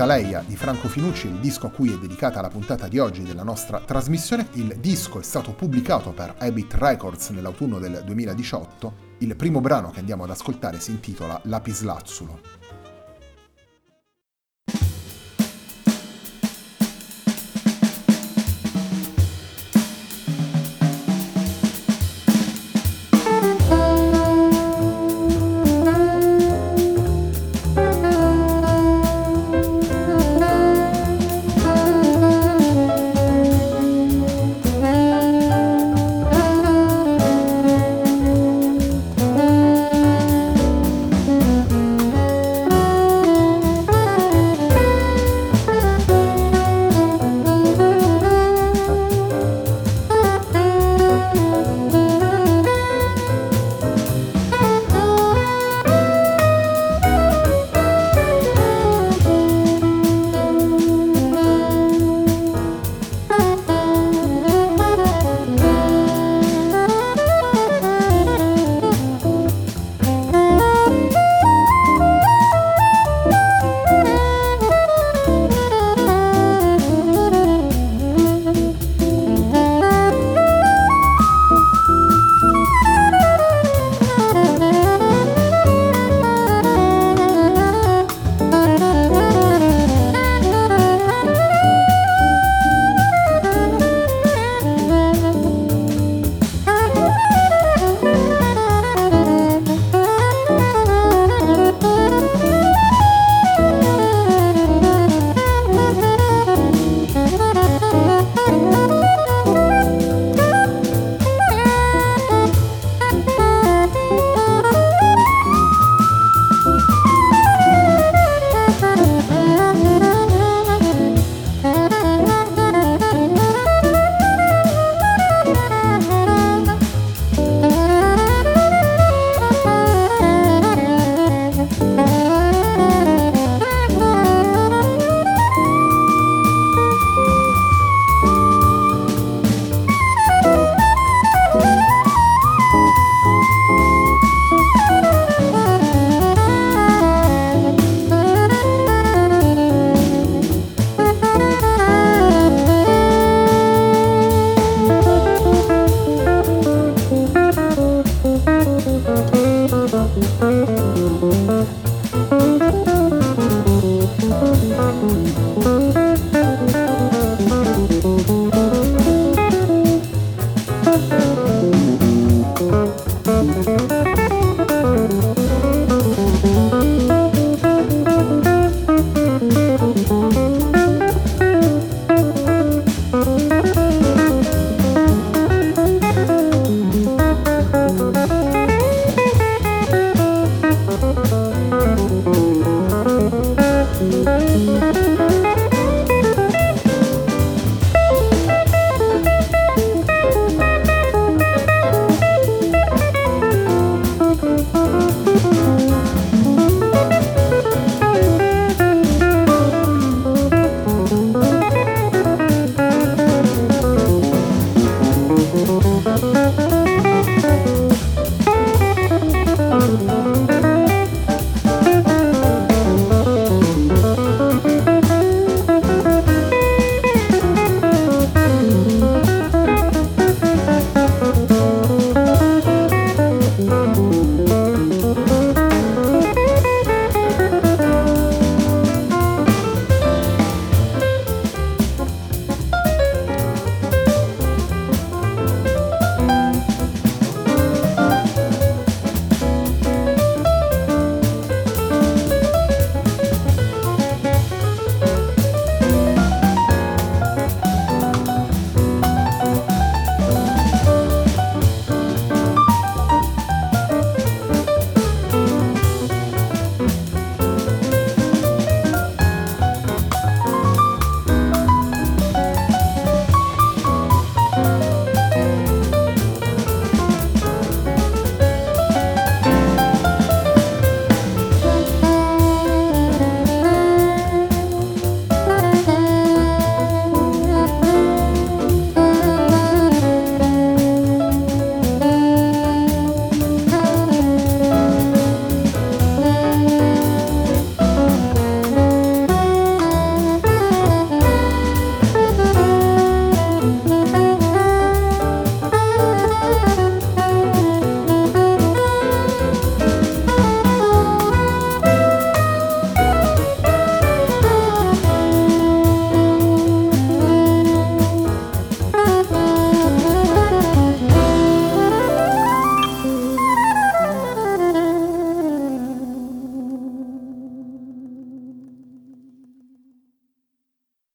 Taleia di Franco Finucci, il disco a cui è dedicata la puntata di oggi della nostra trasmissione. Il disco è stato pubblicato per Habit Records nell'autunno del 2018. Il primo brano che andiamo ad ascoltare si intitola Lapislazzulo.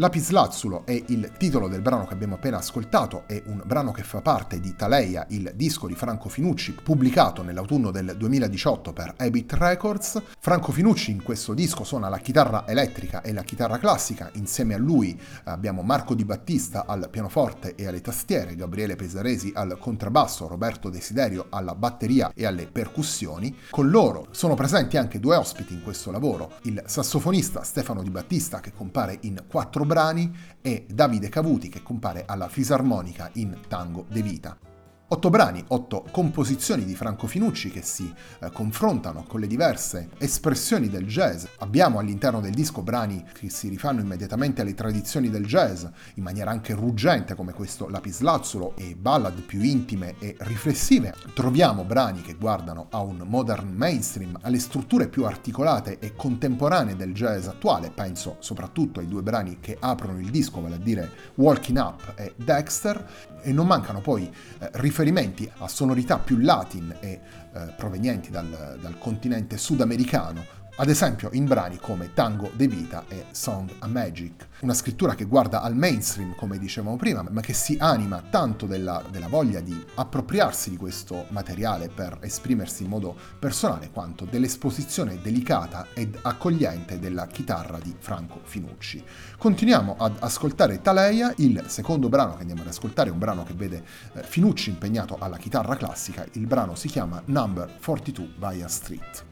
Lapislazzulo è il titolo del brano che abbiamo appena ascoltato, è un brano che fa parte di Taleia, il disco di Franco Finucci, pubblicato nell'autunno del 2018 per Abit Records. Franco Finucci in questo disco suona la chitarra elettrica e la chitarra classica, insieme a lui abbiamo Marco Di Battista al pianoforte e alle tastiere, Gabriele Pesaresi al contrabbasso, Roberto Desiderio alla batteria e alle percussioni. Con loro sono presenti anche due ospiti in questo lavoro, il sassofonista Stefano Di Battista che compare in quattro brani e Davide Cavuti che compare alla fisarmonica in Tango de Vita. Otto brani, otto composizioni di Franco Finucci che si eh, confrontano con le diverse espressioni del jazz. Abbiamo all'interno del disco brani che si rifanno immediatamente alle tradizioni del jazz, in maniera anche ruggente come questo Lapislazzolo e ballad più intime e riflessive. Troviamo brani che guardano a un modern mainstream, alle strutture più articolate e contemporanee del jazz attuale, penso soprattutto ai due brani che aprono il disco, vale a dire Walking Up e Dexter, e non mancano poi eh, riferimenti a sonorità più latin e eh, provenienti dal, dal continente sudamericano ad esempio in brani come Tango de Vita e Song a Magic, una scrittura che guarda al mainstream, come dicevamo prima, ma che si anima tanto della, della, voglia di appropriarsi di questo materiale per esprimersi in modo personale, quanto dell'esposizione delicata ed accogliente della chitarra di Franco Finucci. Continuiamo ad ascoltare Taleia, il secondo brano che andiamo ad ascoltare un brano che vede eh, Finucci impegnato alla chitarra classica, il brano si chiama Number 42 Via Street.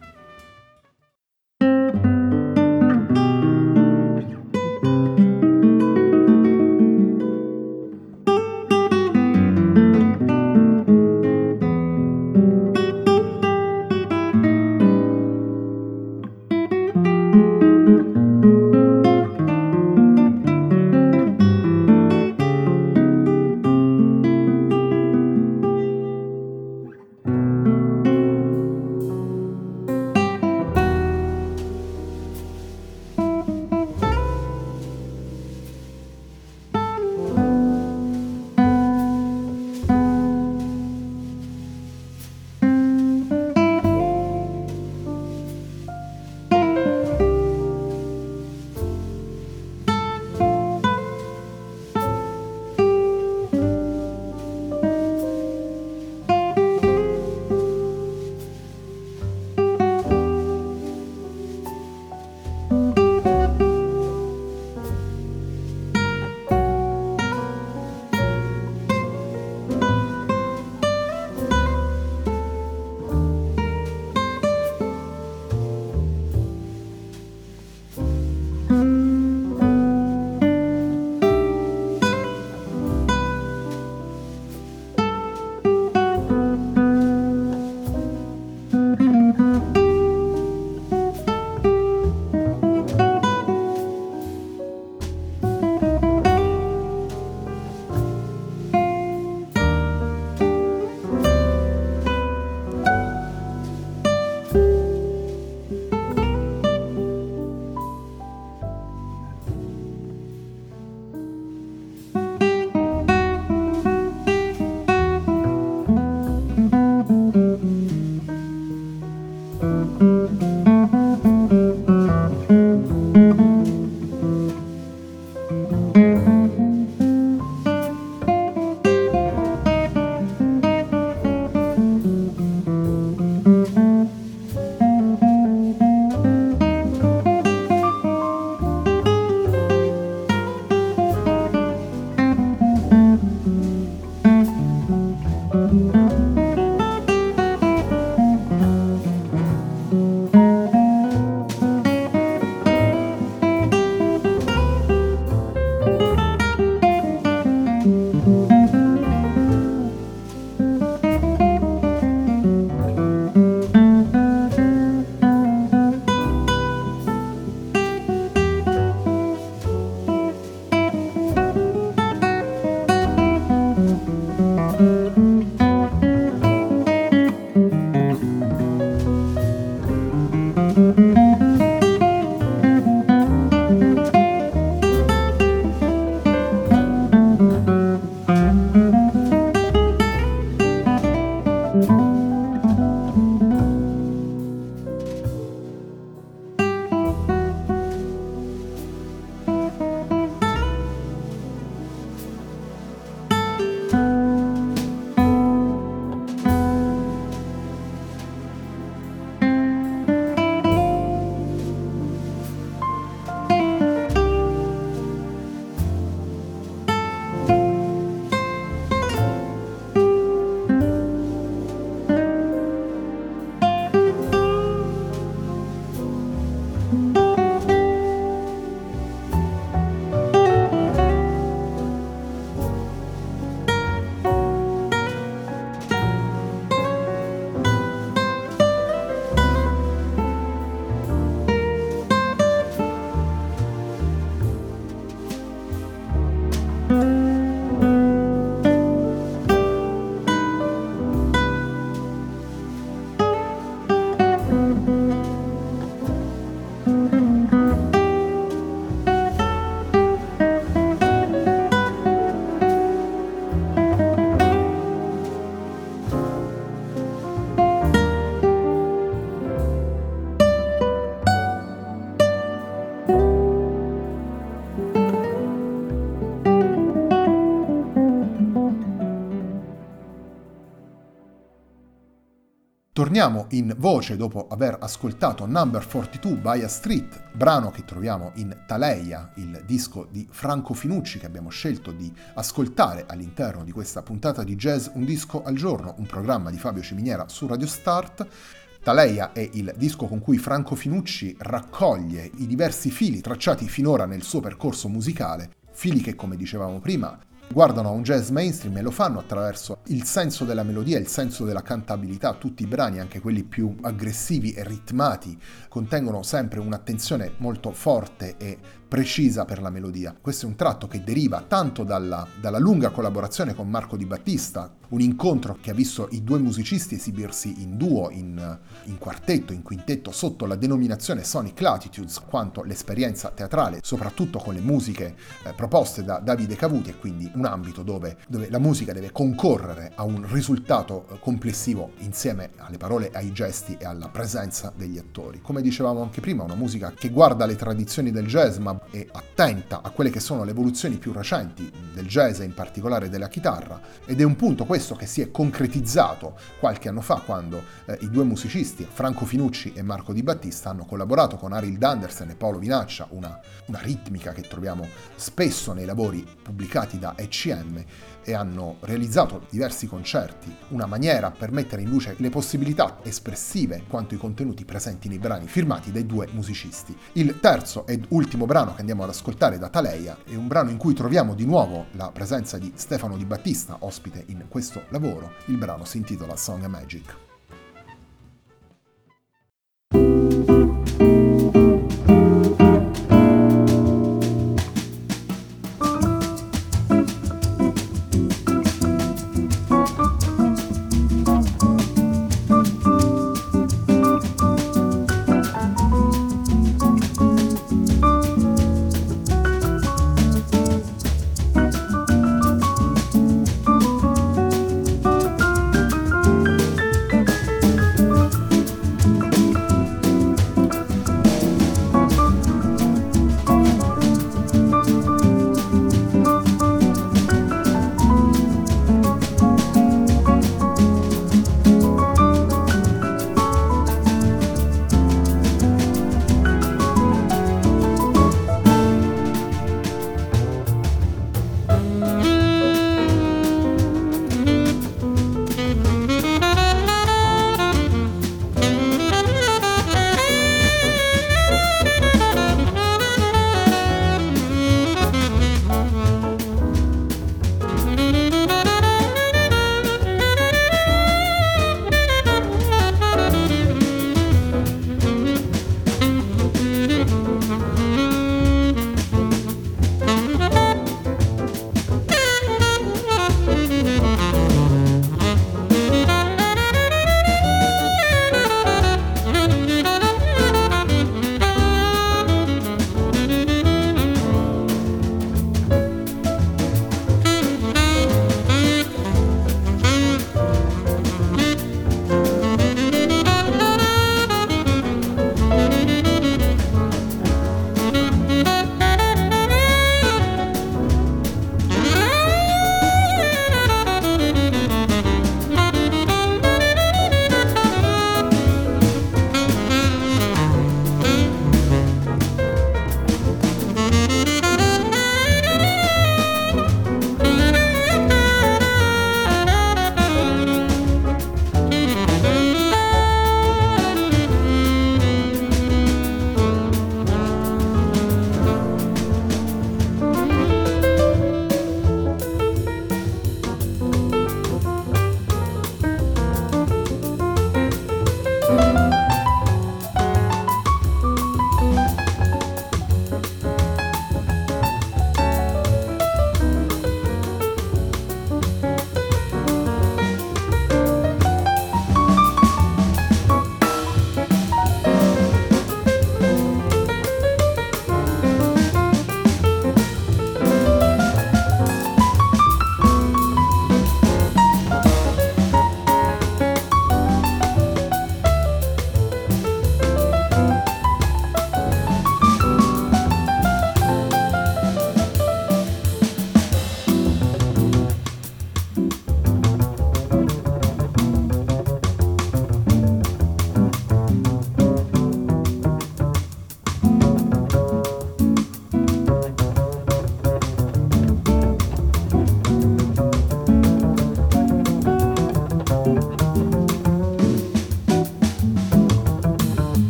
Torniamo in voce dopo aver ascoltato Number 42 by a Street, brano che troviamo in Taleia, il disco di Franco Finucci che abbiamo scelto di ascoltare all'interno di questa puntata di Jazz Un disco al giorno, un programma di Fabio Ciminiera su Radio Start. Taleia è il disco con cui Franco Finucci raccoglie i diversi fili tracciati finora nel suo percorso musicale, fili che come dicevamo prima guardano a un jazz mainstream e lo fanno attraverso il senso della melodia, il senso della cantabilità. Tutti i brani, anche quelli più aggressivi e ritmati, contengono sempre un'attenzione molto forte e precisa per la melodia. Questo è un tratto che deriva tanto dalla, dalla, lunga collaborazione con Marco Di Battista, un incontro che ha visto i due musicisti esibirsi in duo, in, in quartetto, in quintetto, sotto la denominazione Sonic Latitudes, quanto l'esperienza teatrale, soprattutto con le musiche eh, proposte da Davide Cavuti, e quindi un ambito dove, dove, la musica deve concorrere a un risultato eh, complessivo insieme alle parole, ai gesti e alla presenza degli attori. Come dicevamo anche prima, una musica che guarda le tradizioni del jazz, ma è attenta a quelle che sono le evoluzioni più recenti del jazz e in particolare della chitarra ed è un punto questo che si è concretizzato qualche anno fa quando eh, i due musicisti Franco Finucci e Marco Di Battista hanno collaborato con Arild Andersen e Paolo Vinaccia, una, una ritmica che troviamo spesso nei lavori pubblicati da ECM e hanno realizzato diversi concerti, una maniera per mettere in luce le possibilità espressive quanto i contenuti presenti nei brani firmati dai due musicisti. Il terzo ed ultimo brano che andiamo ad ascoltare da Taleia è un brano in cui troviamo di nuovo la presenza di Stefano Di Battista, ospite in questo lavoro. Il brano si intitola Song Magic.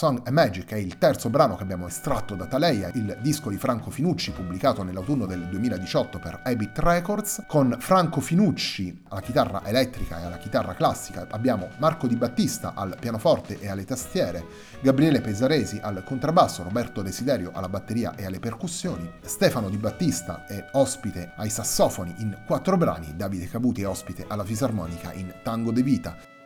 Song and Magic è il terzo brano che abbiamo estratto da Taleia, il disco di Franco Finucci pubblicato nell'autunno del 2018 per Habit Records. Con Franco Finucci alla chitarra elettrica e alla chitarra classica abbiamo Marco Di Battista al pianoforte e alle tastiere, Gabriele Pesaresi al contrabbasso, Roberto Desiderio alla batteria e alle percussioni, Stefano Di Battista è ospite ai sassofoni in quattro brani, Davide Cabuti è ospite alla fisarmonica in Tango de Vita.